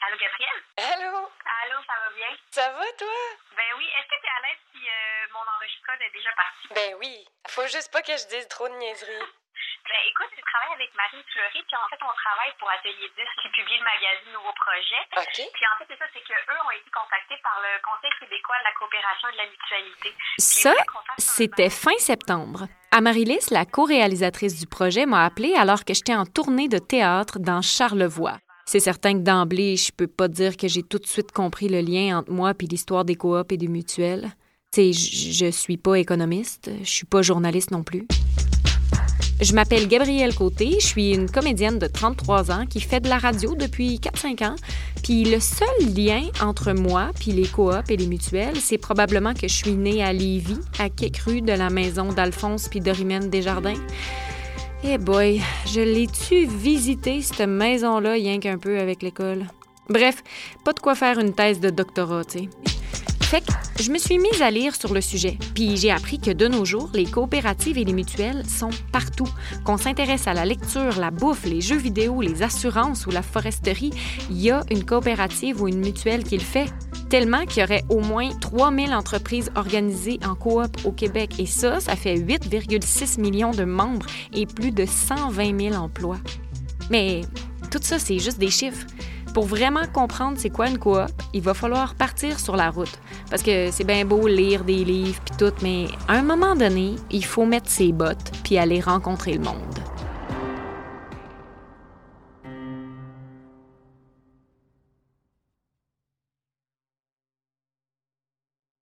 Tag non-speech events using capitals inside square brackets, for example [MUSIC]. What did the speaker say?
Allô, Gabrielle? Allô? Allô, ça va bien? Ça va, toi? Ben oui. Est-ce que tu es à l'aise si euh, mon enregistreur est déjà parti? Ben oui. Faut juste pas que je dise trop de niaiseries. [LAUGHS] Ben écoute, je travaille avec Marine Fleury, puis en fait, on travaille pour Atelier 10 qui publie le magazine Nouveau Projet. OK. Puis en fait, c'est ça, c'est qu'eux ont été contactés par le Conseil québécois de la coopération et de la mutualité. Ça, c'était fin septembre. Amaryllis, la co-réalisatrice du projet, m'a appelé alors que j'étais en tournée de théâtre dans Charlevoix. C'est certain que d'emblée, je peux pas dire que j'ai tout de suite compris le lien entre moi puis l'histoire des coops et des mutuelles. Tu je suis pas économiste, je suis pas journaliste non plus. Je m'appelle Gabrielle Côté, je suis une comédienne de 33 ans qui fait de la radio depuis 4-5 ans. Puis le seul lien entre moi puis les coops et les mutuelles, c'est probablement que je suis née à Lévis, à quelques de la maison d'Alphonse puis d'Orimène Desjardins. Eh boy, je l'ai-tu visité, cette maison-là, rien qu'un peu avec l'école? Bref, pas de quoi faire une thèse de doctorat, tu sais. Fait que je me suis mise à lire sur le sujet, puis j'ai appris que de nos jours, les coopératives et les mutuelles sont partout. Qu'on s'intéresse à la lecture, la bouffe, les jeux vidéo, les assurances ou la foresterie, il y a une coopérative ou une mutuelle qui le fait. Tellement qu'il y aurait au moins 3000 entreprises organisées en coop au Québec. Et ça, ça fait 8,6 millions de membres et plus de 120 000 emplois. Mais tout ça, c'est juste des chiffres. Pour vraiment comprendre c'est quoi une coop, il va falloir partir sur la route. Parce que c'est bien beau lire des livres puis tout, mais à un moment donné, il faut mettre ses bottes puis aller rencontrer le monde.